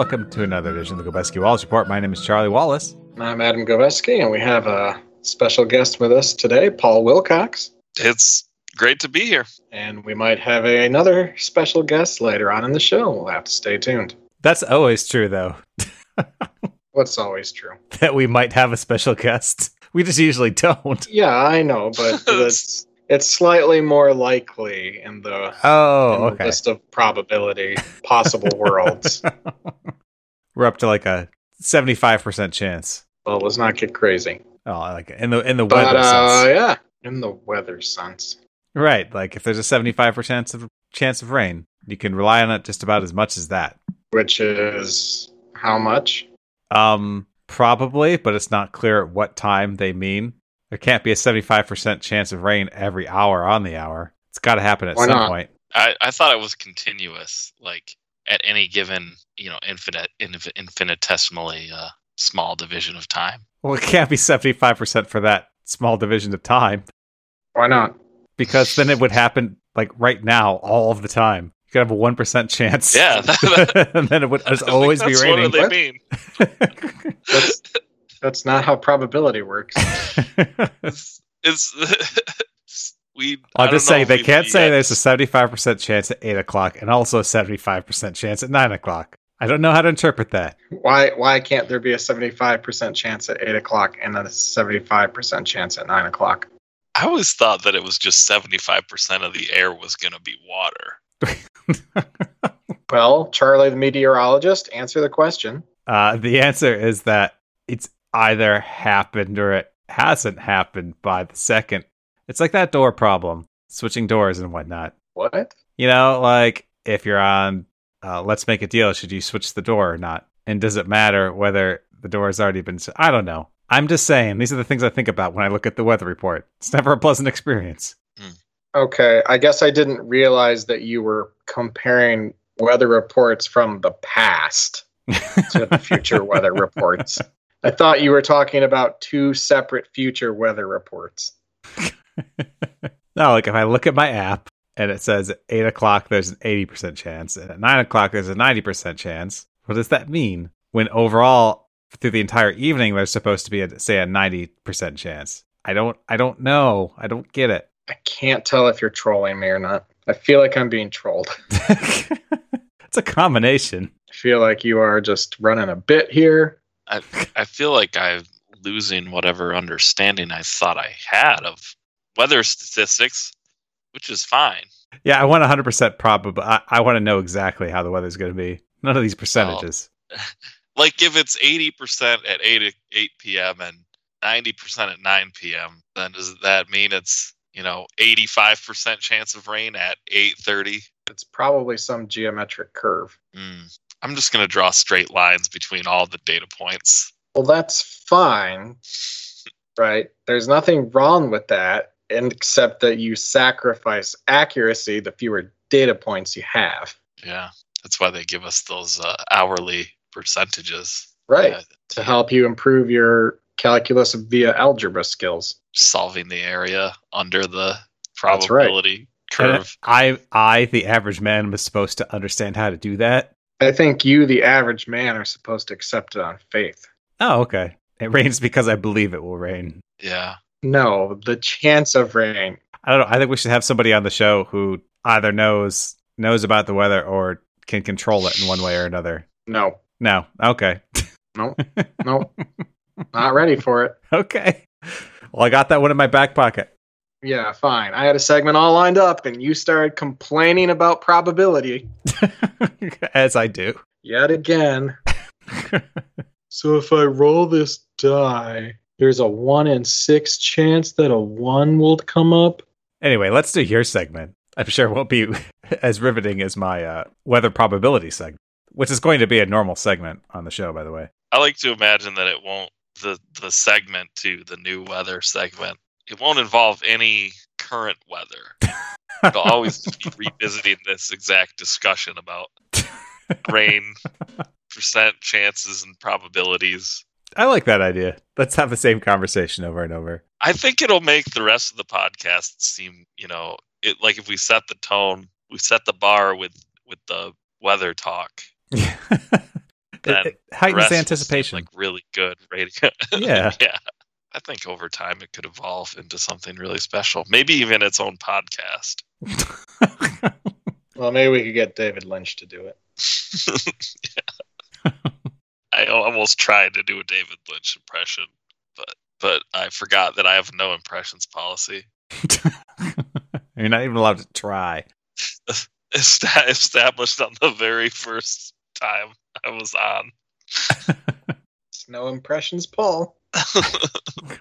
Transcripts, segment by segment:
Hello. Welcome to another edition of the Gobeski Wallace Report. My name is Charlie Wallace. I'm Adam Gobeski, and we have a special guest with us today, Paul Wilcox. It's great to be here. And we might have a, another special guest later on in the show. We'll have to stay tuned. That's always true, though, What's always true. that we might have a special guest. We just usually don't. Yeah, I know, but it's it's slightly more likely in the, Oh, in the okay. list of probability possible worlds. We're up to like a seventy-five percent chance. Well, let's not get crazy. Oh, I like it in the in the But weather uh, sense, yeah, in the weather sense. right? Like if there's a seventy-five percent chance of chance of rain, you can rely on it just about as much as that. Which is how much? Um, probably, but it's not clear at what time they mean. There can't be a seventy-five percent chance of rain every hour on the hour. It's got to happen at Why some not? point. I, I thought it was continuous, like at any given, you know, infinite, inf- infinitesimally uh, small division of time. Well, it can't be 75% for that small division of time Why not? because then it would happen like right now all of the time. You could have a 1% chance. Yeah, and then it would I just think always be raining. What do they mean? That's that's not how probability works. It's, it's we. I I'll don't just know say they can't say yet- there's a 75% chance at 8 o'clock and also a 75% chance at 9 o'clock. I don't know how to interpret that. Why why can't there be a seventy five percent chance at eight o'clock and a seventy five percent chance at nine o'clock? I always thought that it was just seventy five percent of the air was going to be water. Well, Charlie the meteorologist, answer the question. Uh, the answer is that it's either happened or it hasn't happened by the second. It's like that door problem, switching doors and whatnot. What? You know, like if you're on uh, Let's Make a Deal, should you switch the door or not? And does it matter whether the door has already been? I don't know. I'm just saying, these are the things I think about when I look at the weather report. It's never a pleasant experience. Okay, I guess I didn't realize that you were comparing weather reports from the past to the future weather reports. I thought you were talking about two separate future weather reports. No, like if I look at my app and it says 8 o'clock there's an 80% chance, and at 9 o'clock there's a 90% chance, what does that mean? When overall, through the entire evening, there's supposed to be, a, say, a 90% chance. I don't, I don't know. I don't get it. I can't tell if you're trolling me or not. I feel like I'm being trolled. it's a combination. I feel like you are just running a bit here. I I feel like I'm losing whatever understanding I thought I had of weather statistics, which is fine. Yeah, I want 100% probable. I, I want to know exactly how the weather's going to be. None of these percentages. Like if it's eighty percent at eight eight p.m. and ninety percent at nine p.m., then does that mean it's you know eighty five percent chance of rain at eight thirty? It's probably some geometric curve. Mm. I'm just gonna draw straight lines between all the data points. Well, that's fine, right? There's nothing wrong with that, and except that you sacrifice accuracy the fewer data points you have. Yeah, that's why they give us those uh, hourly percentages. Right. uh, To help you improve your calculus via algebra skills. solving the area under the That's right. probability And curve. I, I, the average man, was supposed to understand how to do that. I think you, the average man, are supposed to accept it on faith. Oh, okay. It rains because I believe it will rain. Yeah. No, the chance of rain. I don't know. I think we should have somebody on the show who either knows knows about the weather or can control it in one way or another. No, No. Okay. no, no. Not ready for it. okay. Well, I got that one in my back pocket. Yeah, fine. I had a segment all lined up, and you started complaining about probability As I do. yet again. So if I roll this die, there's a one in six chance that a one will come up. Anyway, let's do your segment. I'm sure it won't be as riveting as my uh, weather probability segment, which is going to be a normal segment on the show, by the way. I like to imagine that it won't the the segment to the new weather segment. It won't involve any current weather. It'll always be revisiting this exact discussion about rain percent chances and probabilities. I like that idea. Let's have the same conversation over and over. I think it'll make the rest of the podcast seem, you know, it like if we set the tone, we set the bar with with the weather talk. It, it heightens rest the was, anticipation. like really good rating. Yeah. yeah. I think over time it could evolve into something really special. Maybe even its own podcast. Well, maybe we could get David Lynch to do it. yeah. I almost tried to do a David Lynch impression, but but I forgot that I have no impressions policy. You're not even allowed to try. Esta- established on the very first time I was on. It's no impressions, Paul.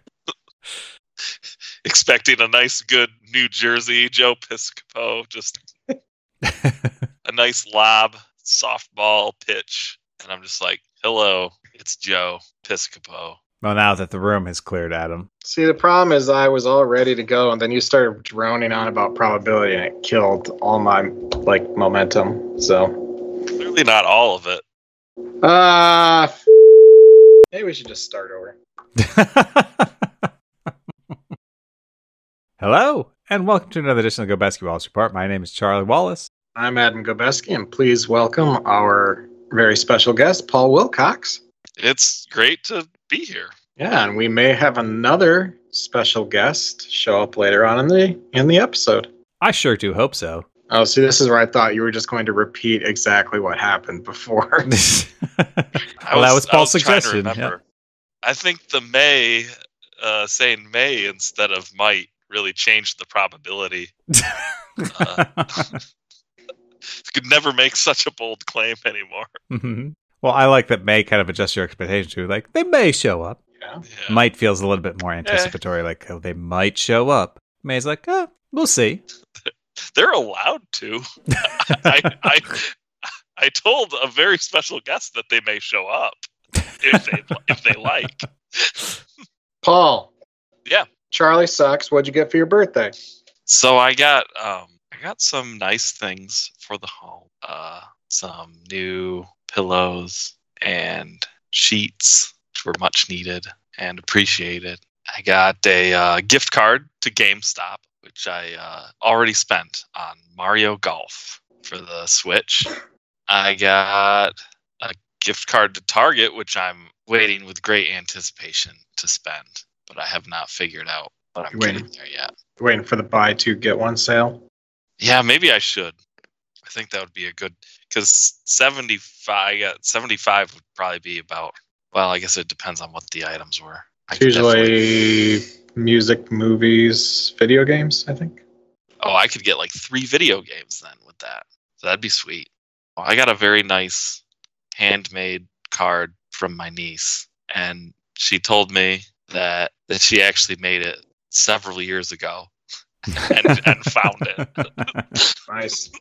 Expecting a nice, good New Jersey Joe Piscopo, just a nice lob softball pitch, and I'm just like, "Hello, it's Joe Piscopo." well, now that the room has cleared, Adam. See, the problem is I was all ready to go, and then you started droning on about probability, and it killed all my like momentum. So, Clearly, not all of it. uh maybe we should just start over. Hello, and welcome to another edition of Go Basketball Report. My name is Charlie Wallace. I'm Adam Gobeski, and please welcome our very special guest, Paul Wilcox. It's great to be here. Yeah, and we may have another special guest show up later on in the in the episode. I sure do hope so. Oh, see, this is where I thought you were just going to repeat exactly what happened before. well, I that was I Paul's trying to suggestion. yeah. I think the may uh, saying may instead of might really changed the probability. Uh, Could never make such a bold claim anymore. Mhm. Well, I like that May kind of adjusts your expectation to like they may show up. yeah. Yeah. Might feels a little bit more anticipatory, like oh they might show up. May's like, uh, we'll see. They're allowed to. I, I I told a very special guest that they may show up if they if they like. Paul. Yeah. Charlie sucks. What'd you get for your birthday? So I got um I got some nice things for the home. Uh some new pillows and sheets which were much needed and appreciated. I got a uh, gift card to GameStop which I uh, already spent on Mario Golf for the Switch. I got gift card to Target which I'm waiting with great anticipation to spend, but I have not figured out what I'm waiting. getting there yet. Waiting for the buy two get one sale. Yeah, maybe I should. I think that would be a good because seventy five. Got seventy five would probably be about. Well, I guess it depends on what the items were. I It's could definitely- usually music, movies, video games, I think. Oh, I could get like three video games then with that. So that'd be sweet. Well, I got a very nice handmade card from my niece, and she told me that that she actually made it several years ago and, and found it. Nice.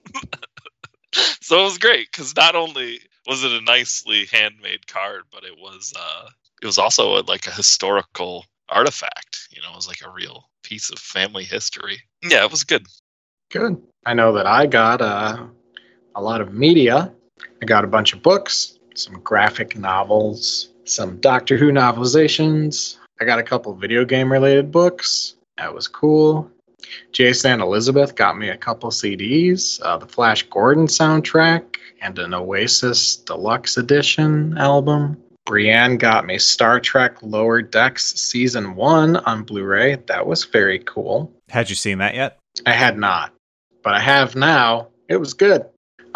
so it was great because not only was it a nicely handmade card, but it was uh, it was also a, like a historical artifact. You know, it was like a real piece of family history. Yeah, it was good. Good. I know that I got uh, a lot of media. I got a bunch of books, some graphic novels, some Doctor Who novelizations. I got a couple video game related books. That was cool. Jason and Elizabeth got me a couple CDs, uh, the Flash Gordon soundtrack, and an Oasis Deluxe Edition album. Brienne got me Star Trek Lower Decks Season 1 on Blu ray. That was very cool. Had you seen that yet? I had not, but I have now. It was good.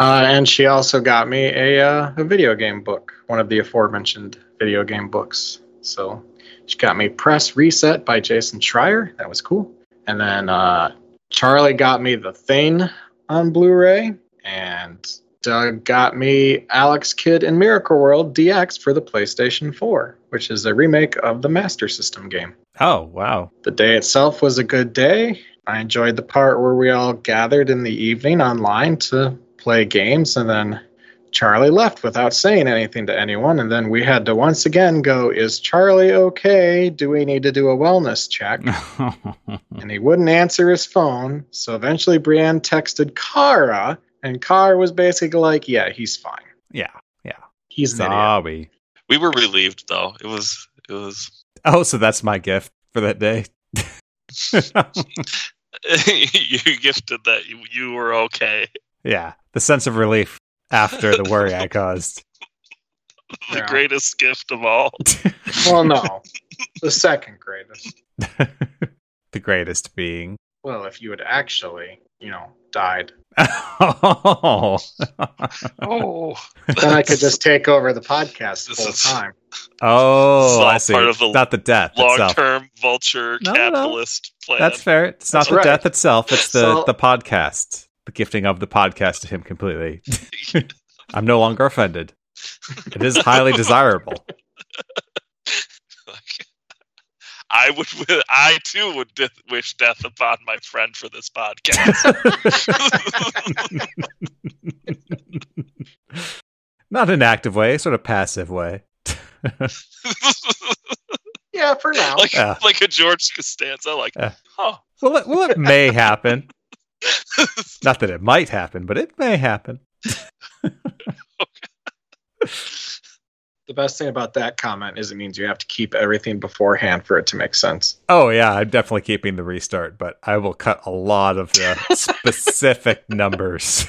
Uh, and she also got me a, uh, a video game book, one of the aforementioned video game books. So she got me Press Reset by Jason Schreier. That was cool. And then uh, Charlie got me The Thing on Blu ray. And Doug got me Alex Kidd in Miracle World DX for the PlayStation 4, which is a remake of the Master System game. Oh wow. The day itself was a good day. I enjoyed the part where we all gathered in the evening online to play games, and then Charlie left without saying anything to anyone. And then we had to once again go, Is Charlie okay? Do we need to do a wellness check? and he wouldn't answer his phone. So eventually Brienne texted Kara, and Kara was basically like, Yeah, he's fine. yeah. Yeah. He's an idiot. Sorry. We were relieved though. It was it was Oh, so that's my gift for that day. you gifted that you, you were okay. yeah, the sense of relief after the worry I caused. the Yeah. greatest gift of all. Well, no, the second greatest. the greatest being. Well, if you had actually, you know, died, oh, Oh, then I could just take over the podcast This full is- time. oh, It's all I see. part of the Not the death itself. long-term vulture No, no, no. capitalist plan. That's fair. It's not That's the right. death itself. It's the So- the podcast. The gifting of the podcast to him completely. I'm no longer offended. It is highly desirable. I would. I too would de- wish death upon my friend for this podcast. Not an active way, sort of passive way. Yeah, for now. like Yeah. like a George Costanza. Like, Yeah. huh? well, it, well, it may happen. Not that it might happen, but it may happen. the best thing about that comment is it means you have to keep everything beforehand for it to make sense. Oh yeah, I'm definitely keeping the restart, but I will cut a lot of the specific numbers.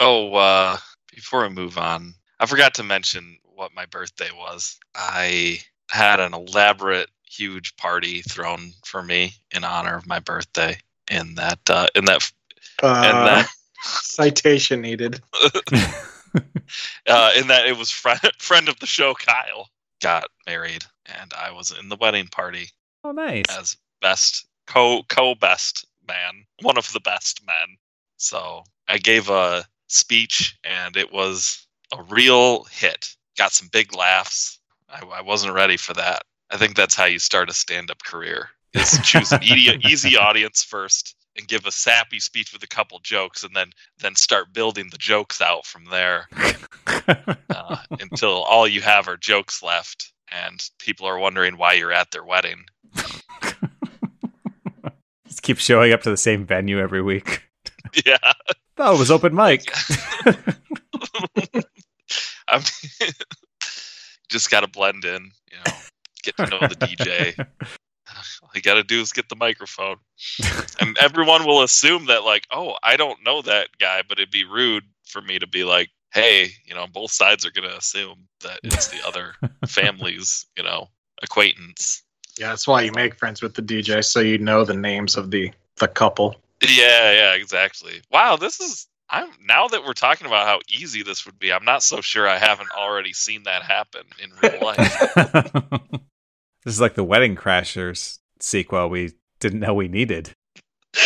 Oh, uh, before we move on, I forgot to mention what my birthday was. I had an elaborate, huge party thrown for me in honor of my birthday. In that, uh, in that, Uh, and that, citation needed. uh, in that, it was friend friend of the show, Kyle, got married, and I was in the wedding party oh nice. as best co co best man, one of the best men. So I gave a speech, and it was a real hit. Got some big laughs. I, I wasn't ready for that. I think that's how you start a stand up career: is choose an easy, easy audience first, and give a sappy speech with a couple jokes, and then then start building the jokes out from there uh, until all you have are jokes left, and people are wondering why you're at their wedding. Just keep showing up to the same venue every week. Yeah. Oh, it was open mic. I'm just got to blend in, you know, get to know the DJ. All you got to do is get the microphone. and everyone will assume that, like, oh, I don't know that guy, but it'd be rude for me to be like, hey, you know, both sides are going to assume that it's the other family's, you know, acquaintance. Yeah, that's why you make friends with the DJ so you know the names of the the couple. Yeah, yeah, exactly. Wow, this is. I'm now that we're talking about how easy this would be. I'm not so sure I haven't already seen that happen in real life. this is like the Wedding Crashers sequel we didn't know we needed.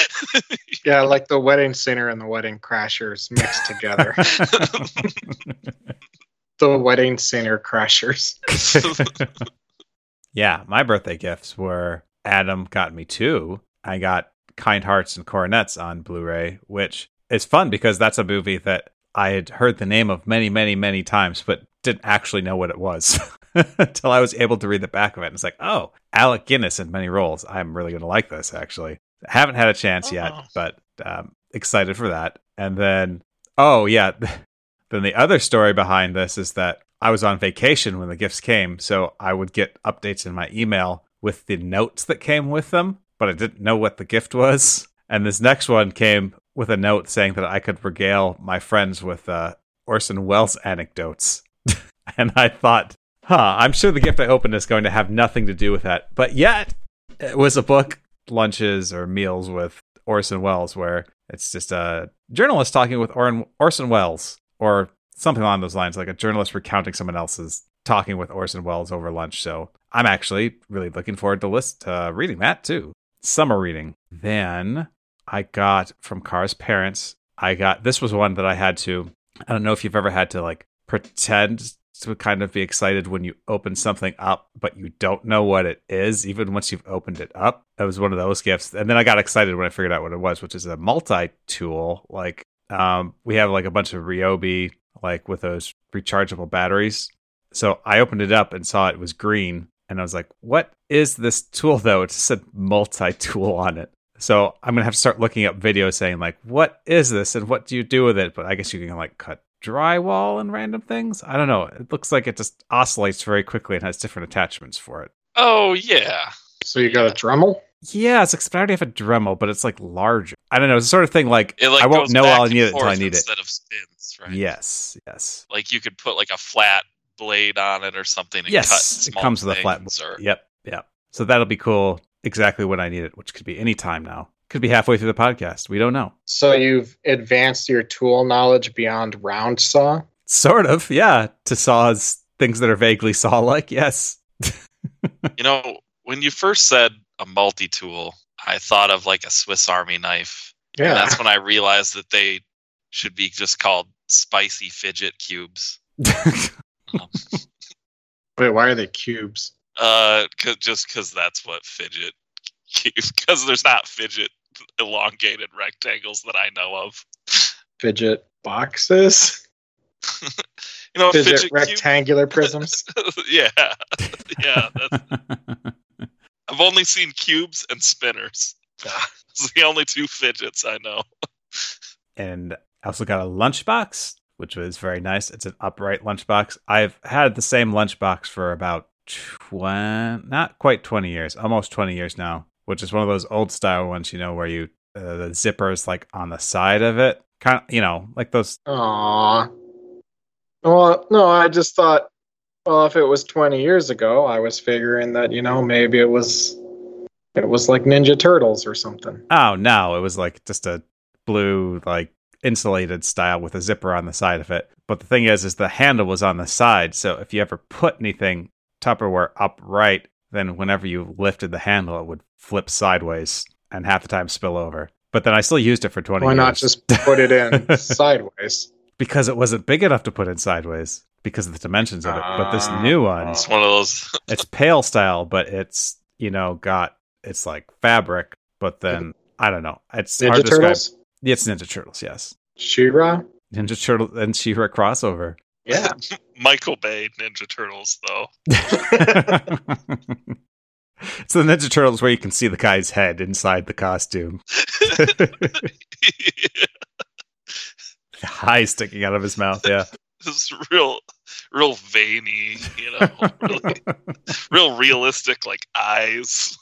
Yeah, like the wedding singer and the wedding crashers mixed together. the wedding singer crashers. yeah, my birthday gifts were Adam got me two. I got Kind Hearts and Coronets on Blu ray, which is fun because that's a movie that I had heard the name of many, many, many times, but didn't actually know what it was until I was able to read the back of it. And it's like, oh, Alec Guinness in many roles. I'm really going to like this, actually. haven't had a chance yet, Oh. but um, excited for that. And then, oh, yeah. then the other story behind this is that I was on vacation when the gifts came. So I would get updates in my email with the notes that came with them, but I didn't know what the gift was. And this next one came with a note saying that I could regale my friends with uh, Orson Welles anecdotes. and I thought, huh, I'm sure the gift I opened is going to have nothing to do with that. But yet, it was a book, lunches or meals with Orson Welles, where it's just a journalist talking with Or- Orson Welles or something along those lines, like a journalist recounting someone else's talking with Orson Welles over lunch. So I'm actually really looking forward to list uh, reading that too. Summer reading. Then I got from Kara's parents. I got this was one that I had to. I don't know if you've ever had to like pretend to kind of be excited when you open something up, but you don't know what it is, even once you've opened it up. That was one of those gifts. And then I got excited when I figured out what it was, which is a multi tool. Like um, we have like a bunch of Ryobi, like with those rechargeable batteries. So I opened it up and saw it was green. And I was like, what is this tool though? It just said multi tool on it. So I'm gonna have to start looking up videos saying like, what is this and what do you do with it? But I guess you can like cut drywall and random things. I don't know. It looks like it just oscillates very quickly and has different attachments for it. oh yeah, So you got a Dremel? Yes, except I already have a Dremel, but it's like larger. I don't know. It's the sort of thing like, It like I won't know back I'll need it until I forth need it. instead of spins, right? Yes, yes, Like you could put like a flat blade on it or something. And cut yes. It comes with a flat. things Or, Yep, yep. So that'll be cool. Exactly when I need it, which could be any time now. Could be halfway through the podcast. We don't know. So you've advanced your tool knowledge beyond round saw. Sort of, yeah. To saws things that are vaguely saw-like. Yes. You know, when you first said a multi tool, I thought of like a Swiss Army knife. And Yeah. that's when I realized that they should be just called spicy fidget cubes. Wait, why are they cubes? Uh, cause, just because that's what fidget cubes. Because there's not fidget elongated rectangles that I know of. Fidget boxes? You know, a Fidget, fidget, cube. rectangular prisms? yeah, yeah. That's, I've only seen cubes and spinners. It's the only two fidgets I know. and I also got a lunchbox, which was very nice. It's an upright lunchbox. I've had the same lunchbox for about 20, not quite 20 years, almost 20 years now, which is one of those old style ones, you know, where you, uh, the zipper is like on the side of it. Kind of, you know, like those. Aw. Well, no, I just thought, well, if it was 20 years ago, I was figuring that, you know, maybe it was it was like Ninja Turtles or something. Oh, no, it was like just a blue, like insulated style with a zipper on the side of it. But the thing is, is the handle was on the side. So if you ever put anything Tupperware upright, then whenever you lifted the handle, it would flip sideways and half the time spill over. But then I still used it for 20 years. Why years. not just put it in sideways? because it wasn't big enough to put in sideways because of the dimensions of it. But this Ah. new one, It's one of those. it's pail style, but it's, you know, got, it's like fabric, but then I don't know. It's hard Ninja to describe. Turtles? It's Ninja Turtles, yes. She-Ra? Ninja Turtle and She-Ra crossover. Yeah. Michael Bay Ninja Turtles, though. it's the Ninja Turtles where you can see the guy's head inside the costume. yeah. High sticking out of his mouth, yeah. It's real, real veiny, you know, really, real realistic, like eyes.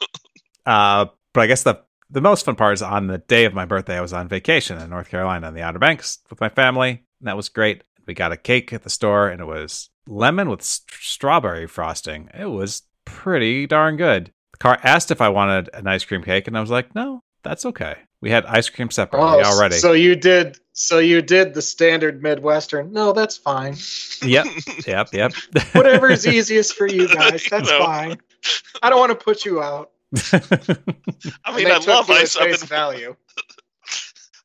Uh, but I guess the the most fun part is on the day of my birthday, I was on vacation in North Carolina on the Outer Banks with my family. And that was great. We got a cake at the store, and it was lemon with st- strawberry frosting. It was pretty darn good. The car asked if I wanted an ice cream cake, and I was like, no, that's okay. We had ice cream separately Oh, already. So you did so you did the standard Midwestern. No, that's fine. yep, yep, yep. Whatever's easiest for you guys, that's You know. fine. I don't want to put you out. I mean, they I took love you ice. I've value.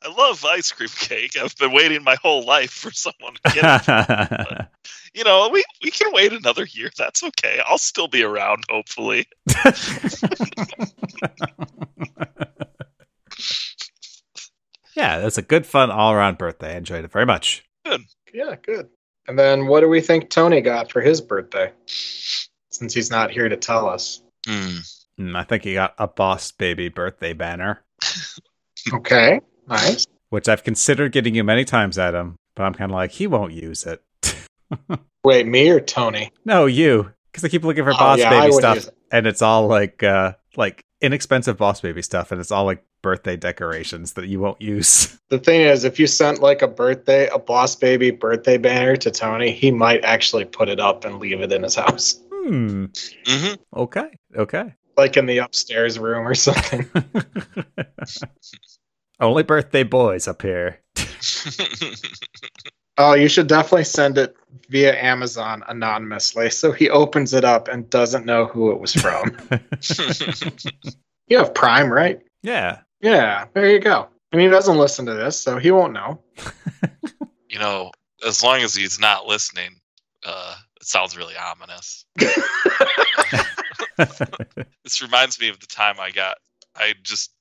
I love ice cream cake. I've been waiting my whole life for someone to get it. You know, we we can wait another year. That's okay. I'll still be around, hopefully. yeah, that's a good, fun, all around birthday. I enjoyed it very much. Good. Yeah, good. And then what do we think Tony got for his birthday? Since he's not here to tell us. Hmm. Mm, I think he got a Boss Baby birthday banner, Okay, nice. which I've considered getting you many times, Adam, but I'm kind of like, he won't use it. Wait, me or Tony? no, you. Because I keep looking for Oh, Boss yeah, Baby stuff, it. and it's all like, uh, like inexpensive Boss Baby stuff, and it's all like birthday decorations that you won't use. The thing is, if you sent like a birthday, a Boss Baby birthday banner to Tony, he might actually put it up and leave it in his house, Hmm. hmm Okay. Okay. like in the upstairs room or something. Only birthday boys up here. Oh, you should definitely send it via Amazon anonymously, so he opens it up and doesn't know who it was from. you have Prime, right? yeah. Yeah, there you go. And he doesn't listen to this, so he won't know. you know, as long as he's not listening, uh, it sounds really ominous. This reminds me of the time I got, I just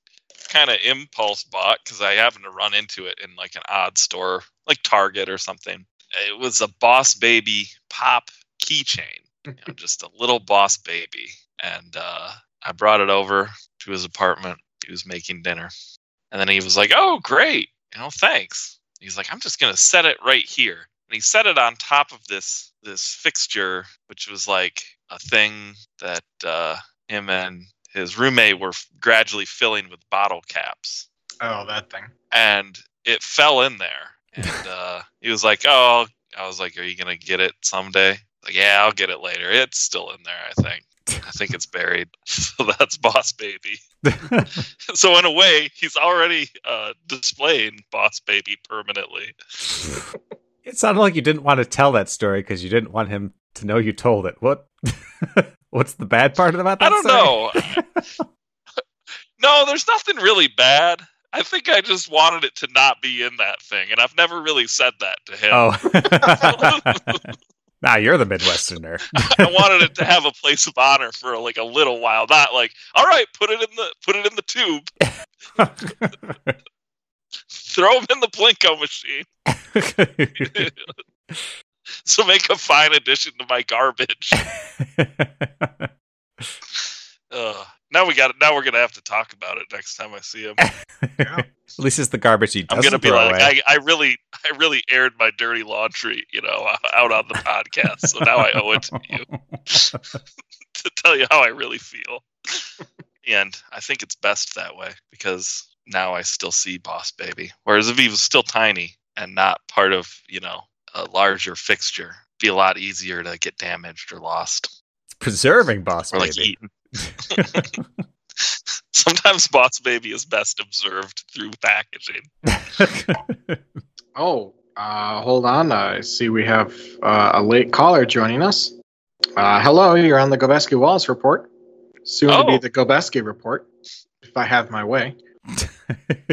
kind of impulse bought because I happened to run into it in like an odd store, like Target or something. It was a Boss Baby pop keychain, you know, just a little Boss Baby, and uh, I brought it over to his apartment. He was making dinner, and then he was like, "Oh, great, you know, thanks." He's like, "I'm just gonna set it right here," and he set it on top of this this fixture, which was like a thing that uh, him and his roommate were f- gradually filling with bottle caps, Oh, that thing. and it fell in there. And uh, he was like, "Oh," I was like, "Are you gonna get it someday?" Like, yeah, I'll get it later. It's still in there, I think. I think it's buried. So that's Boss Baby. So in a way, he's already uh, displaying Boss Baby permanently. it sounded like you didn't want to tell that story because you didn't want him to know you told it. What? What's the bad part about that? I don't story? know. no, there's nothing really bad. I think I just wanted it to not be in that thing, and I've never really said that to him. Oh. now you're the Midwesterner. I wanted it to have a place of honor for like a little while, not like, all right, put it in the put it in the tube, throw him in the Plinko machine. so make a fine addition to my garbage. Ugh. now we got it. Now we're gonna have to talk about it next time I see him. At least it's the garbage he I'm doesn't gonna be throw like, away. I, I really, I really aired my dirty laundry, you know, out on the podcast. So now I owe it to you to tell you how I really feel. And I think it's best that way because now I still see Boss Baby. Whereas if he was still tiny and not part of, you know, a larger fixture, be a lot easier to get damaged or lost Preserving Boss or like Baby. eaten. Sometimes Boss Baby is best observed through packaging. Oh, uh, hold on. I see we have uh, a late caller joining us. Uh, hello, you're on the Gobeski Wallace report. Soon to Oh. be the Gobeski report, if I have my way.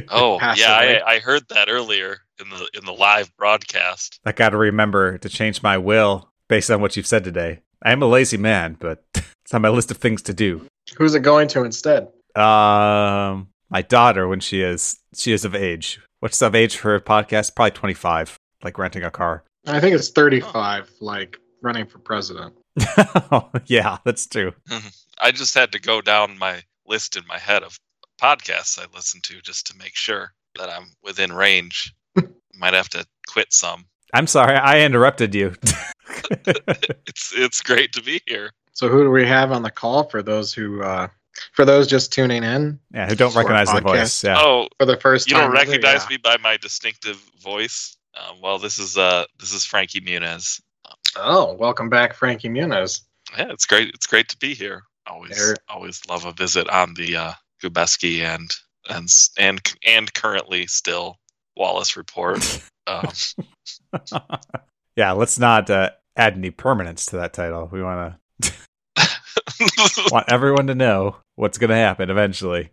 Oh Pass yeah. I, I heard that earlier in the in the live broadcast. I got to remember to change my will based on what you've said today. I am a lazy man, but it's on my list of things to do. Who's it going to instead? Um, my daughter, when she is she is of age. What's of age for a podcast? Probably twenty five, like renting a car. I think it's 35, like running for president. yeah, that's true. I just had to go down my list in my head of podcasts I listen to just to make sure that I'm within range. Might have to quit some. I'm sorry, I interrupted you. It's it's great to be here. So who do we have on the call for those who, uh, for those just tuning in yeah, who don't recognize the voice? Yeah. Oh, for the first you don't ever? recognize Yeah. me by my distinctive voice? Um, well, this is uh this is Frankie Muniz. Oh, welcome back, Frankie Muniz. Yeah, it's great. It's great to be here. Always, There- always love a visit on the uh, Gobeski and and and and currently still Wallace report. Um, yeah, let's not uh, add any permanence to that title. We want to want everyone to know what's going to happen eventually.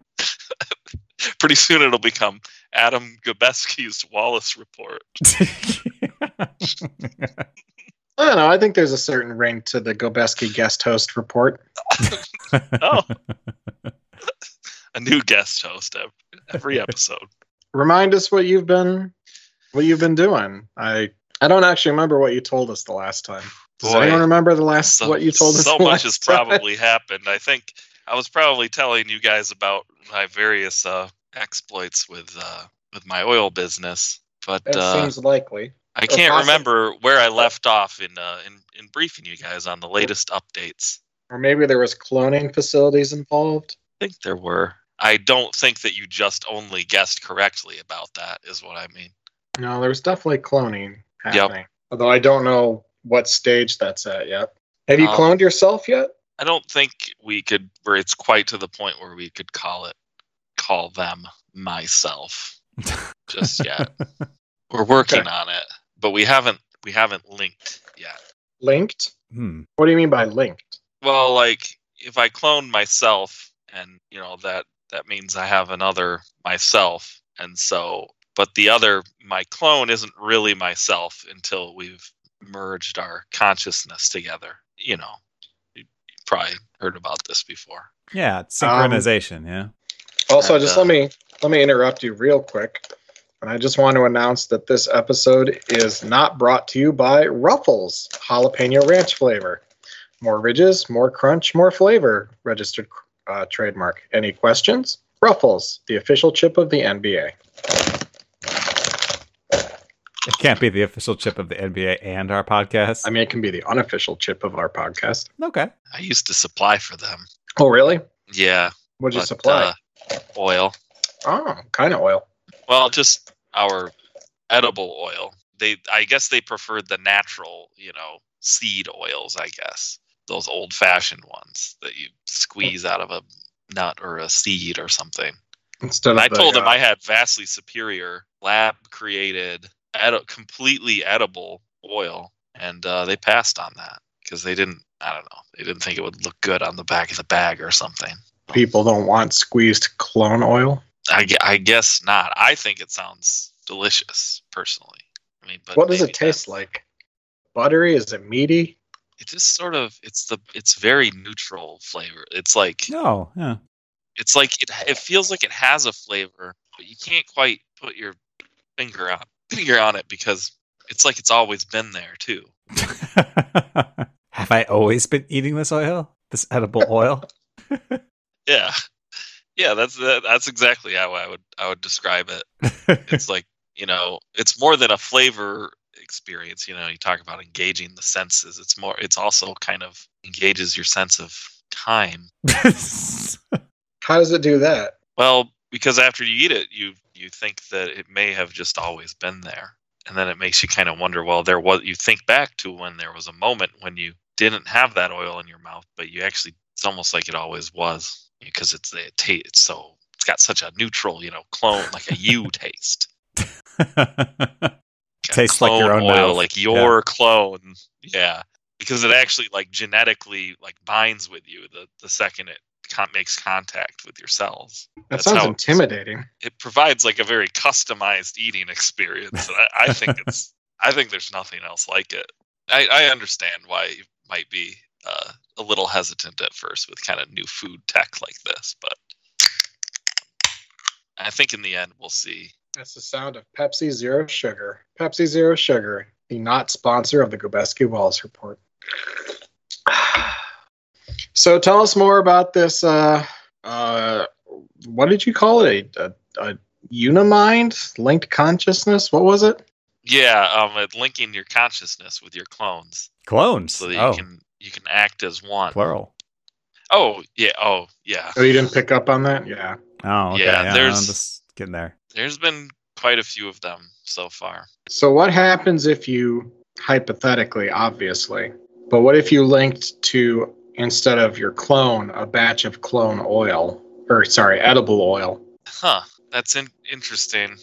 pretty soon it'll become Adam Gobeski's Wallace report. I don't know. I think there's a certain ring to the Gobeski guest host report. Oh, a new guest host every episode. Remind us what you've been, what you've been doing. I I don't actually remember what you told us the last time. Does Boy, anyone remember the last So, what you told us? so much has time? probably happened. I think I was probably telling you guys about my various uh, exploits with uh, with my oil business, but That uh, seems likely. I can't possible- remember where I left off in, uh, in in briefing you guys on the latest updates. Or maybe there was cloning facilities involved. I think there were. I don't think that you just only guessed correctly about that. Is what I mean. No, there was definitely cloning happening. Although I don't know what stage that's at yet. Have you Um, cloned yourself yet? I don't think we could. Where it's quite to the point where we could call it, call them myself just yet. We're working Okay. on it, but we haven't we haven't linked yet. Linked? Hmm. What do you mean by linked? Well, like if I clone myself, and you know that that means I have another myself, and so but the other my clone isn't really myself until we've merged our consciousness together. You know, you, you probably heard about this before. Yeah, it's synchronization. yeah. Also, And, just uh, let me let me interrupt you real quick. And I just want to announce that this episode is not brought to you by Ruffles jalapeno ranch flavor. More ridges, more crunch, more flavor. Registered uh, trademark. Any questions? Ruffles, the official chip of the NBA. It can't be the official chip of the NBA and our podcast. I mean, it can be the unofficial chip of our podcast. okay. I used to supply for them. Oh, really? Yeah. What'd you supply? uh, oil. oh, kind of oil. Well, just our edible oil. They, I guess, they preferred the natural, you know, seed oils. I guess those old-fashioned ones that you squeeze out of a nut or a seed or something. Instead And I the, told them uh, I had vastly superior lab-created, edi- completely edible oil, and uh, they passed on that because they didn't. I don't know. They didn't think it would look good on the back of the bag or something. people don't want squeezed clone oil. I, I guess not. I think it sounds delicious, personally. I mean, but what does it taste like? Buttery? Is it meaty? It just sort of. It's the. It's very neutral flavor. It's like. No, yeah. It's like it. It feels like it has a flavor, but you can't quite put your finger on finger on it because it's like it's always been there too. Have I always been eating this oil? This edible oil? Yeah, yeah. That's that, that's exactly how I would I would describe it. It's like you know, it's more than a flavor experience. You know, you talk about engaging the senses. It's more. It's also kind of engages your sense of time. How does it do that? Well, because after you eat it, you you think that it may have just always been there, and then it makes you kind of wonder. Well, there was. You think back to when there was a moment when you didn't have that oil in your mouth, but you actually. It's almost like it always was because it's it ta- It's so. It's got such a neutral, you know, clone like a you taste. Got Tastes like your own oil, mouth. like your clone. Yeah, because it actually like genetically like binds with you the the second it con- makes contact with your cells. That That's sounds intimidating. It provides like a very customized eating experience. I, I think it's I think there's nothing else like it. I, I understand why you might be uh, a little hesitant at first with kind of new food tech like this, but I think in the end we'll see. That's the sound of Pepsi Zero Sugar. Pepsi Zero Sugar, the not sponsor of the Gobeski Wallace Report. So tell us more about this. Uh, uh, what did you call it? A, a, a unimind linked consciousness? What was it? Yeah, um, linking your consciousness with your clones Clones. so that you oh, can you can act as one. plural. Oh yeah, oh yeah. Oh, you didn't pick up on that? Yeah. Oh, okay. Yeah, Yeah, there's- I'm just getting there. There's been quite a few of them so far. So what happens if you hypothetically, obviously, but what if you linked to instead of your clone a batch of clone oil or sorry, edible oil? Huh. That's in- interesting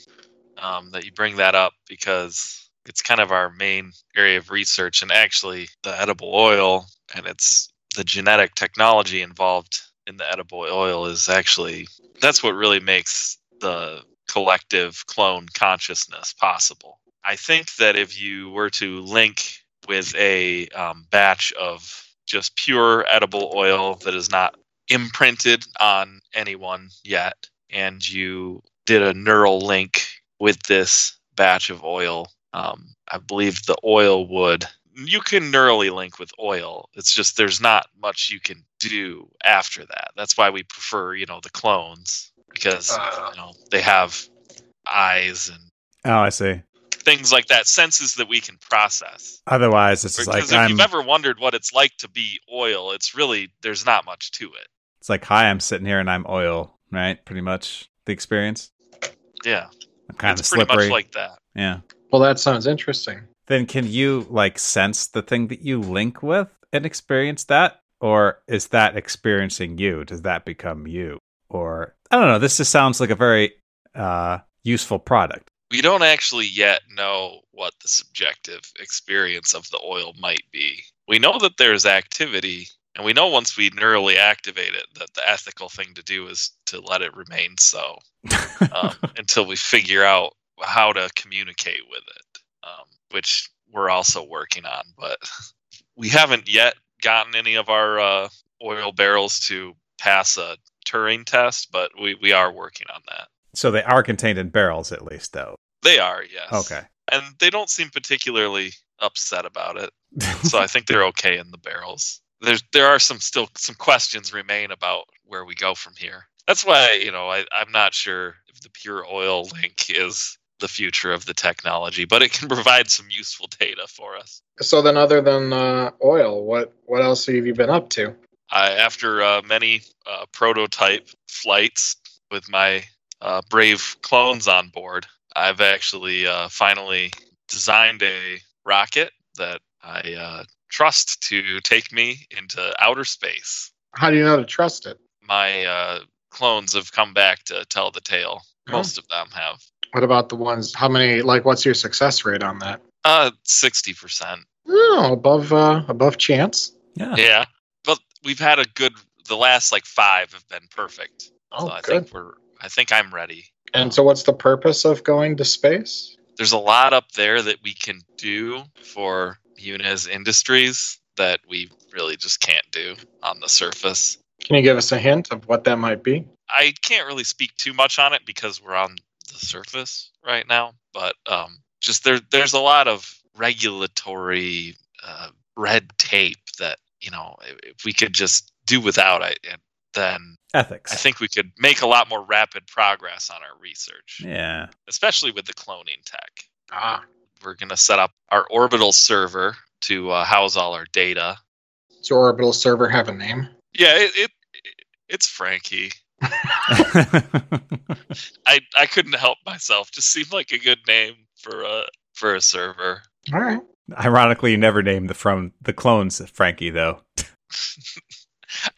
um, that you bring that up because it's kind of our main area of research. And actually, the edible oil and it's the genetic technology involved in the edible oil is actually that's what really makes the collective clone consciousness possible. I think that if you were to link with a um, batch of just pure edible oil that is not imprinted on anyone yet, and you did a neural link with this batch of oil, um, I believe the oil would. You can neurally link with oil. It's just there's not much you can do after that. That's why we prefer, you know, the clones because Ah. you know they have eyes and Oh, I see. things like that, senses that we can process. Otherwise, it's Because like if I'm. you've ever wondered what it's like to be oil, it's really there's not much to it. It's like, hi, I'm sitting here and I'm oil, right? Pretty much the experience. Yeah, I'm kind of it's pretty slippery. much like that. yeah. Well, that sounds interesting. Then can you like sense the thing that you link with and experience that? Or is that experiencing you? Does that become you? Or I don't know. This just sounds like a very uh, useful product. We don't actually yet know what the subjective experience of the oil might be. We know that there's activity, and we know once we neurally activate it that the ethical thing to do is to let it remain so um, until we figure out how to communicate with it, um, which we're also working on. But we haven't yet gotten any of our uh, oil barrels to pass a Turing test, but we, we are working on that. so they are contained in barrels, at least, though. They are, yes. Okay. And they don't seem particularly upset about it. So I think they're okay in the barrels. There's there are some still some questions remain about where we go from here. That's why, you know, I, I'm not sure if the pure oil link is the future of the technology, but it can provide some useful data for us. So then, other than uh, oil, what what else have you been up to? I, after uh, many uh, prototype flights with my uh, brave clones on board, I've actually uh, finally designed a rocket that I uh, trust to take me into outer space. How do you know to trust it? My uh, clones have come back to tell the tale. Oh. Most of them have. What about the ones? How many? Like, what's your success rate on that? Uh, sixty percent. Oh, above uh, above chance. Yeah. Yeah, but we've had a good. The last like five have been perfect. Oh, so I good. think we're. I think I'm ready. And so, what's the purpose of going to space? There's a lot up there that we can do for Muniz Industries that we really just can't do on the surface. Can you give us a hint of what that might be? I can't really speak too much on it because we're on the surface right now. But um, just there, there's a lot of regulatory uh, red tape that you know if- if we could just do without it, then Ethics. I think we could make a lot more rapid progress on our research, Yeah. especially with the cloning tech. Ah, We're going to set up our orbital server to uh, house all our data. does your orbital server have a name? Yeah, it, it it's Frankie. I I couldn't help myself. Just seemed like a good name for a for a server. All right. Ironically, you never named the from the clones Frankie though. I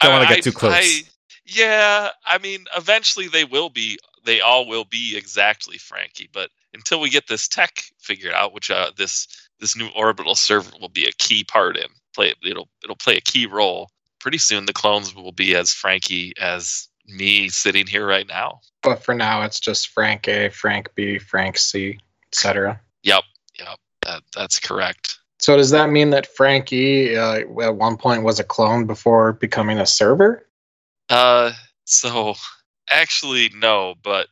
don't wanna get too close. I- yeah, I mean, eventually they will be. They all will be exactly Frankie. But until we get this tech figured out, which uh, this this new orbital server will be a key part in, play it'll it'll play a key role. Pretty soon, the clones will be as Frankie as me sitting here right now. But for now, it's just Frank A, Frank B, Frank C, etc. Yep, yep, that that's correct. So does that mean that Frank E uh, at one point was a clone before becoming a server? Uh, so actually, no, but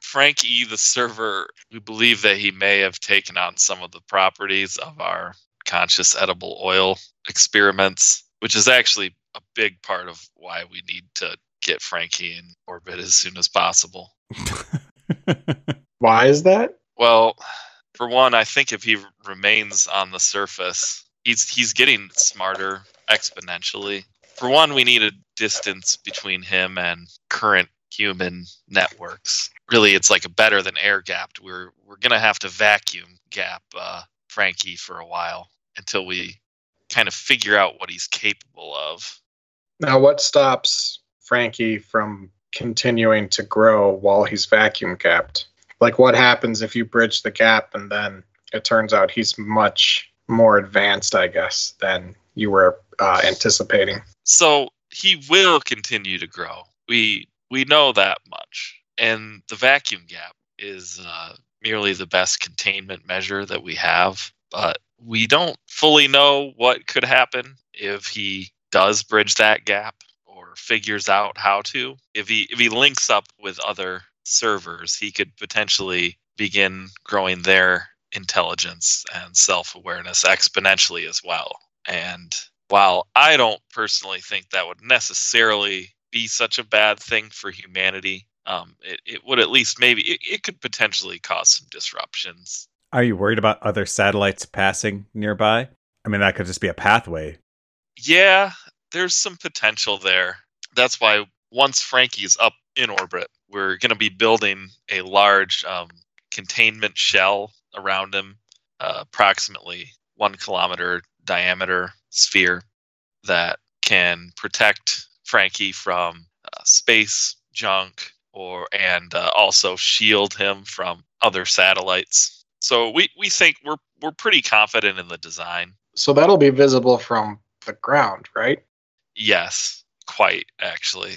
Frank E, the server, we believe that he may have taken on some of the properties of our conscious edible oil experiments, which is actually a big part of why we need to get Frankie in orbit as soon as possible. Why is that? Well, for one, I think if he remains on the surface, he's he's getting smarter exponentially. For one, we need a distance between him and current human networks. Really, it's like a better than air gapped. We're we're gonna have to vacuum gap uh, Frankie for a while until we kind of figure out what he's capable of. Now, what stops Frankie from continuing to grow while he's vacuum gapped? Like, what happens if you bridge the gap and then it turns out he's much more advanced, I guess, than you were uh, anticipating? So he will continue to grow. We we know that much, and the vacuum gap is uh, merely the best containment measure that we have. But we don't fully know what could happen if he does bridge that gap or figures out how to. If he if he links up with other servers, he could potentially begin growing their intelligence and self-awareness exponentially as well. And while I don't personally think that would necessarily be such a bad thing for humanity, um, it, it would at least maybe it, it could potentially cause some disruptions. Are you worried about other satellites passing nearby? I mean, that could just be a pathway. Yeah, there's some potential there. That's why once Frankie's up in orbit, we're going to be building a large um, containment shell around him, uh, approximately one kilometer diameter sphere that can protect Frankie from uh, space junk or and uh, also shield him from other satellites. So we, we think we're we're pretty confident in the design. So that'll be visible from the ground, right? Yes, quite actually.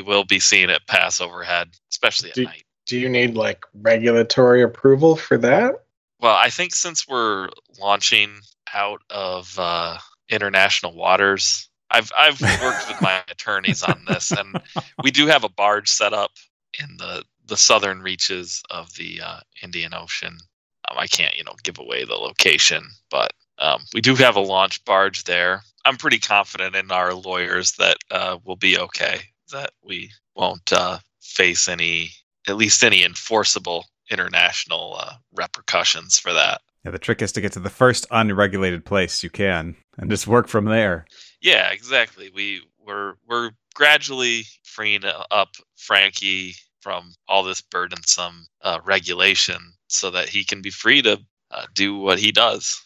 We will be seeing it pass overhead, especially at Do- night. Do you need like regulatory approval for that? Well, I think since we're launching out of uh, international waters, I've I've worked with my attorneys on this, and we do have a barge set up in the the southern reaches of the uh, Indian Ocean. Um, I can't, you know, give away the location, but um, we do have a launch barge there. I'm pretty confident in our lawyers that uh, we'll be okay. That we won't uh, face any, at least any enforceable international uh, repercussions for that. Yeah, the trick is to get to the first unregulated place you can and just work from there. Yeah, exactly. We we're we're gradually freeing up Frankie from all this burdensome uh, regulation so that he can be free to uh, do what he does.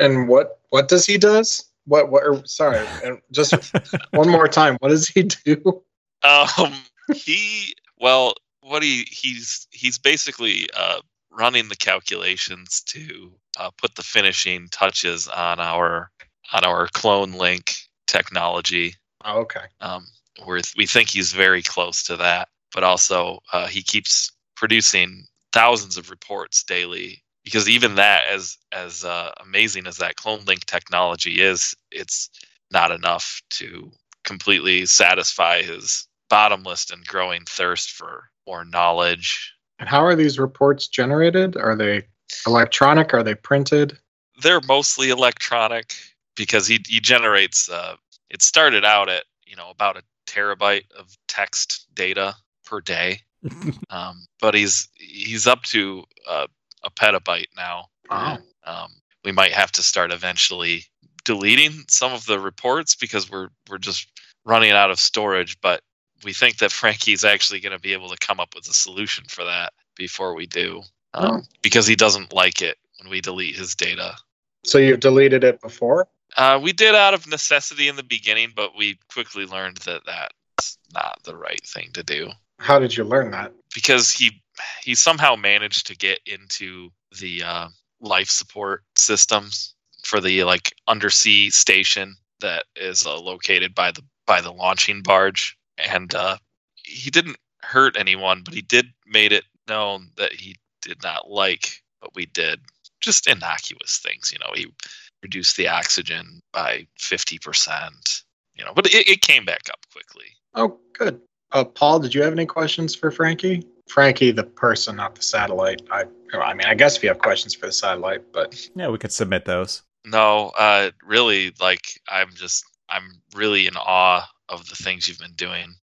And what what does he does? What what? Or, sorry, and just one more time. What does he do? Um, he well, what he he's he's basically uh, running the calculations to uh, put the finishing touches on our on our clone link technology. Oh, okay. Um, where we think he's very close to that, but also uh, he keeps producing thousands of reports daily because even that as as uh, amazing as that clone link technology is it's not enough to completely satisfy his bottomless and growing thirst for more knowledge And how are these reports generated? Are they electronic? Are they printed? they're mostly electronic because he he generates uh it started out at you know about a terabyte of text data per day um but he's he's up to uh, a petabyte now Wow. um we might have to start eventually deleting some of the reports because we're we're just running out of storage but we think that frankie's actually going to be able to come up with a solution for that before we do um, Oh. because he doesn't like it when we delete his data So you've deleted it before? uh, we did out of necessity in the beginning, but we quickly learned that that's not the right thing to do How did you learn that? because he he somehow managed to get into the uh, life support systems for the like undersea station that is uh, located by the by the launching barge, and uh, he didn't hurt anyone, but he did made it known that he did not like what we did. Just innocuous things, you know. He reduced the oxygen by 50%, you know, but it, it came back up quickly. Oh, good. Uh, Paul, did you have any questions for Frankie? Frankie, the person, not the satellite. I, I mean, I guess if you have questions for the satellite, but yeah, we could submit those. No, uh, really, like, I'm just, I'm really in awe of the things you've been doing,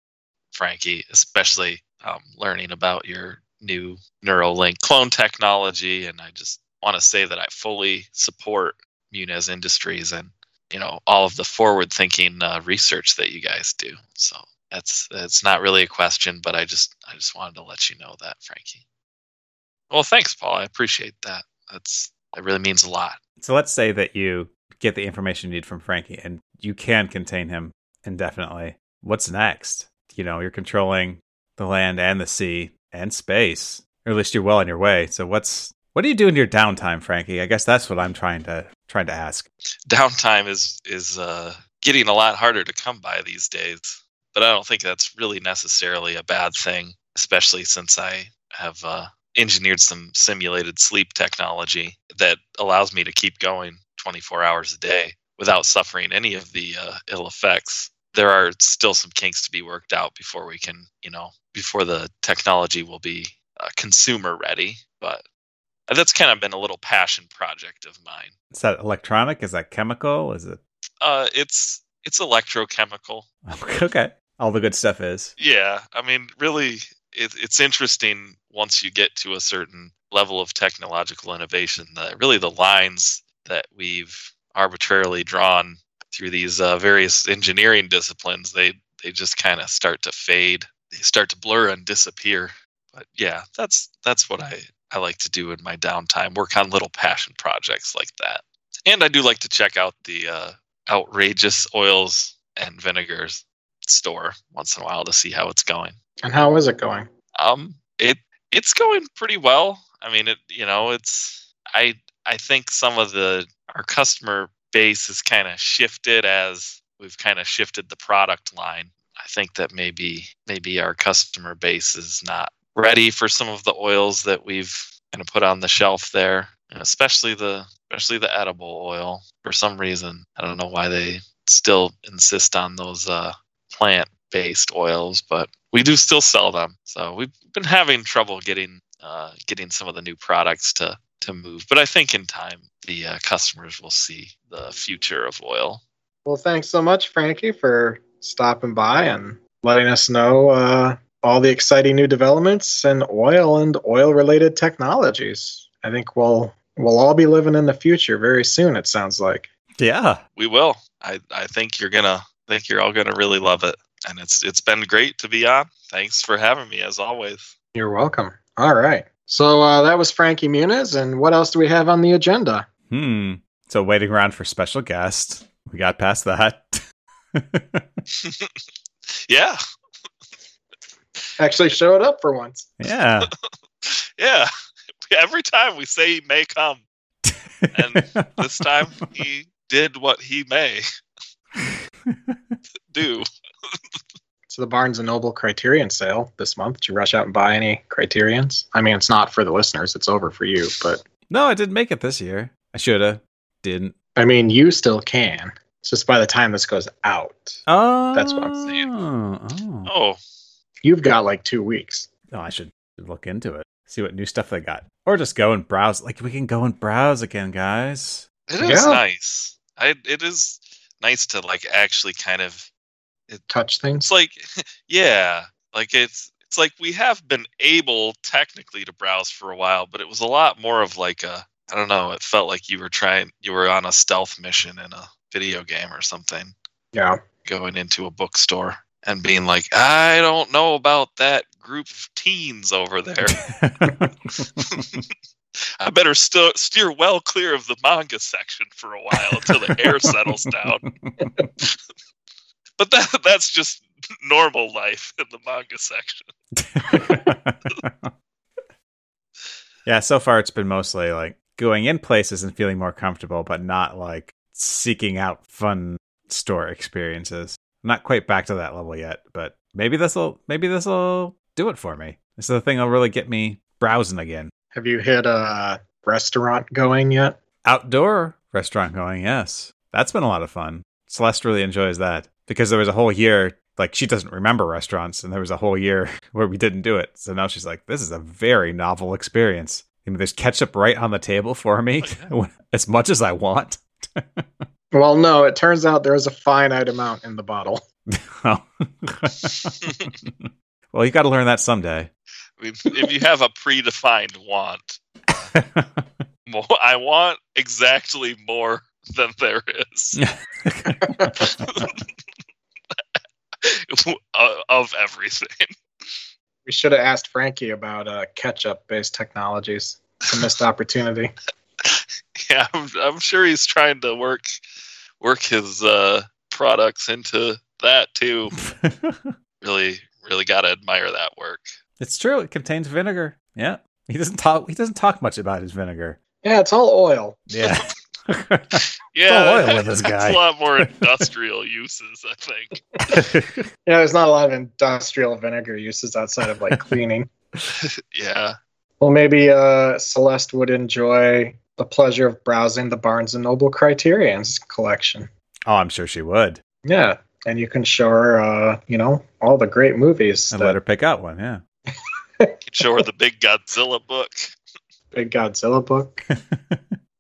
Frankie, especially um, learning about your new Neuralink clone technology. And I just want to say that I fully support Muniz Industries and, you know, all of the forward thinking uh, research that you guys do. So that's, that's not really a question, but I just, I just wanted to let you know that, Frankie. Well, thanks, Paul. I appreciate that. That's, that really means a lot. So let's say that you get the information you need from Frankie and you can contain him indefinitely. What's next? You know, you're controlling the land and the sea and space. Or at least you're well on your way. So what's what do you do in your downtime, Frankie? I guess that's what I'm trying to trying to ask. downtime is is uh, getting a lot harder to come by these days. But I don't think that's really necessarily a bad thing, especially since I have uh, engineered some simulated sleep technology that allows me to keep going 24 hours a day without suffering any of the uh, ill effects. There are still some kinks to be worked out before we can, you know, before the technology will be uh, consumer ready. But that's kind of been a little passion project of mine. Is that electronic? Is that chemical? Is it Uh, it's it's electrochemical. okay? All the good stuff is. Yeah, I mean, really, it, it's interesting once you get to a certain level of technological innovation. That really the lines that we've arbitrarily drawn through these uh, various engineering disciplines, they they just kind of start to fade. They start to blur and disappear. But yeah, that's that's what I I like to do in my downtime. Work on little passion projects like that. And I do like to check out the uh, outrageous oils and vinegars store once in a while to see how it's going. And how is it going? Um, it it's going pretty well. I mean, it you know, it's I I think some of the our customer base has kind of shifted as we've kind of shifted the product line. I think that maybe maybe our customer base is not ready for some of the oils that we've kind of put on the shelf there, and especially the especially the edible oil. For some reason, I don't know why they still insist on those uh, plant based oils, but we do still sell them. So we've been having trouble getting uh, getting some of the new products to to move. But I think in time the uh, customers will see the future of oil. Well, thanks so much, Frankie, for stopping by and letting us know uh, all the exciting new developments in oil and oil-related technologies. I think we'll we'll all be living in the future very soon. It sounds like. Yeah. We will. I, I think you're gonna I think you're all gonna really love it. And it's it's been great to be on. Thanks for having me as always. You're welcome. All right. So uh, that was Frankie Muniz, and what else do we have on the agenda? Hmm. So waiting around for special guest. We got past that. yeah, Actually, showed up for once. yeah. yeah. Every time we say he may come, And this time he did what he may do. So the Barnes and Noble Criterion sale this month. Did you rush out and buy any Criterions? I mean, it's not for the listeners; it's over for you. But no, I didn't make it this year. I should have. Didn't. I mean, you still can. It's just by the time this goes out, Oh. That's what I'm saying. Oh, oh. Oh, you've got like two weeks. Oh, I should look into it. See what new stuff they got. Or just go and browse. Like we can go and browse again, guys. it is Yeah. nice. I it is nice to like actually kind of Touch things. it's like yeah, like it's it's like we have been able technically to browse for a while, but it was a lot more of like a I don't know, it felt like you were trying you were on a stealth mission in a video game or something. Yeah. going into a bookstore and being like, I don't know about that group of teens over there. I better st- steer well clear of the manga section for a while until the air settles down. But that that's just normal life in the manga section. yeah, so far it's been mostly like going in places and feeling more comfortable, but not like seeking out fun store experiences. I'm not quite back to that level yet, but maybe this'll maybe this'll do it for me. This is the thing that'll really get me browsing again. Have you hit a restaurant going yet? Outdoor restaurant going, yes. That's been a lot of fun. Celeste really enjoys that because there was a whole year like she doesn't remember restaurants and there was a whole year where we didn't do it. So now she's like, this is a very novel experience. You know, there's ketchup right on the table for me as much as I want. Well, no. It turns out there is a finite amount in the bottle. well, you got to learn that someday. I mean, if you have a predefined want, more, I want exactly more than there is of- of everything. We should have asked Frankie about uh, ketchup-based technologies. It's a missed opportunity. Yeah, I'm, I'm sure he's trying to work work his uh, products into that too. Really, really got to admire that work. it's true. It contains vinegar. Yeah. He doesn't talk. He doesn't talk much about his vinegar. Yeah, it's all oil. Yeah. Yeah, oil with this it has guy. a lot more industrial uses, I think. Yeah, there's not a lot of industrial vinegar uses outside of like cleaning. Yeah, Well, maybe uh, Celeste would enjoy the pleasure of browsing the Barnes and Noble Criterion's collection. oh, I'm sure she would. Yeah, and you can show her, uh, you know, all the great movies. And that let her pick out one. Yeah. you can show her the big Godzilla book. big Godzilla book,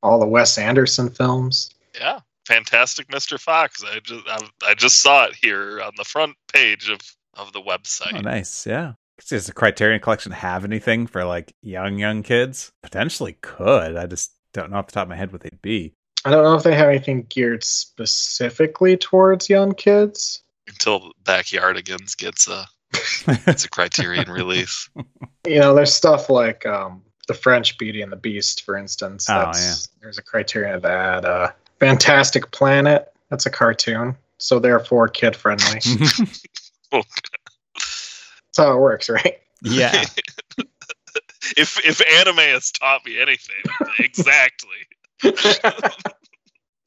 all the Wes Anderson films. Yeah, Fantastic Mr. Fox. I just I, I just saw it here on the front page of of the website. Oh, nice. Yeah. Does the Criterion Collection have anything for like young, young kids? Potentially could. I just don't know off the top of my head what they'd be. I don't know if they have anything geared specifically towards young kids. Until Backyardigans gets a it's a Criterion release. You know, there's stuff like um, the French Beauty and the Beast, for instance. Oh, That's, There's a Criterion of that. Uh, Fantastic Planet. That's a cartoon, so therefore kid friendly. That's how it works, right? yeah. if if anime has taught me anything, exactly.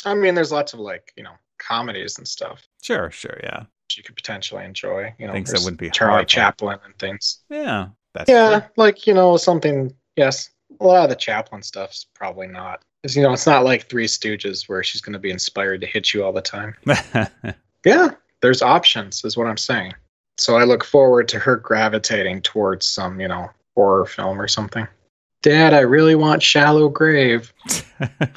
I mean, there's lots of like you know comedies and stuff Sure, sure. Yeah. that you could potentially enjoy. You know, Things that wouldn't be Charlie horrible. Chaplin and things. Yeah. That's Yeah, true. like you know something. Yes, a lot of the Chaplin stuff's probably not. 'Cause, you know, it's not like Three Stooges where she's going to be inspired to hit you all the time. Yeah, there's options, is what I'm saying. So I look forward to her gravitating towards some, you know, horror film or something. Dad, I really want Shallow Grave.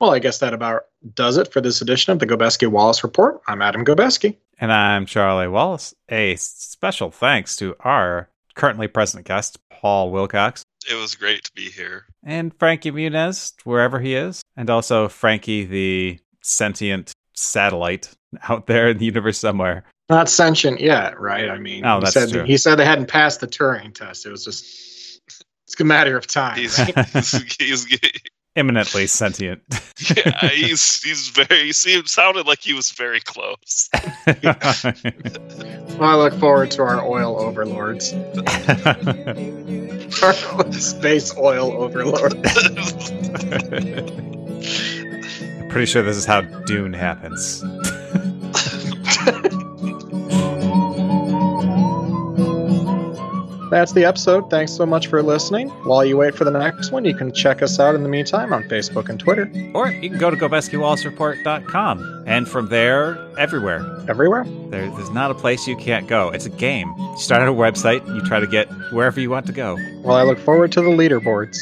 Well, I guess that about does it for this edition of the Gobeski Wallace Report. I'm Adam Gobeski. and I'm Charlie Wallace. A special thanks to our currently present guest, Paul Wilcox, It was great to be here. and Frankie Muniz, wherever he is, and also Frankie, the sentient satellite out there in the universe somewhere. Not sentient yet, right? I mean, Oh, he said true. he said they hadn't passed the Turing test. It was just it's a matter of time. He's, right? he's, he's Imminently sentient. yeah, he's he's very. He seemed sounded like he was very close. Well, I look forward to our oil overlords, our space oil overlord. Pretty sure this is how Dune happens. That's the episode. Thanks so much for listening. While you wait for the next one, you can check us out in the meantime on Facebook and Twitter. Or you can go to gobeskiwallacereport.com. And from there, everywhere. Everywhere. There, there's not a place you can't go. It's a game. You start at a website, you try to get wherever you want to go. Well, I look forward to the leaderboards.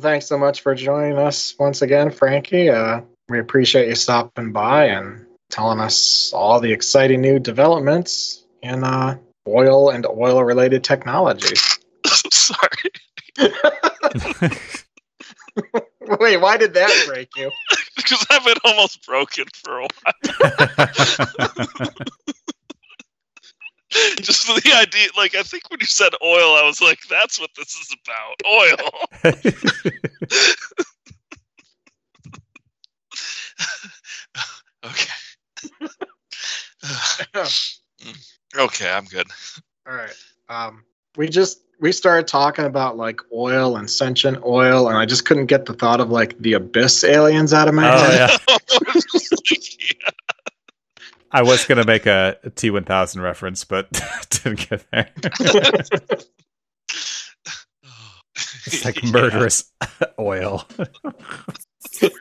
Well, thanks so much for joining us once again, Frankie. Uh, we appreciate you stopping by and telling us all the exciting new developments in uh, oil and oil related technologies. Sorry, Wait, why did that break you? because I've been almost broken for a while. Just the idea, like I think when you said oil, I was like, "That's what this is about, oil." okay. okay, I'm good. All right. Um, we just we started talking about like oil and sentient oil, and I just couldn't get the thought of like the abyss aliens out of my Oh, head. yeah. I was going to make a T one thousand reference, but didn't get there. It's like murderous oil. Murder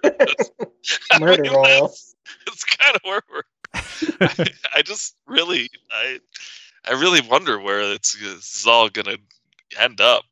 I mean, oil. that's- It's kind of where we're. I, I just really, I, I really wonder where it's this is all gonna end up.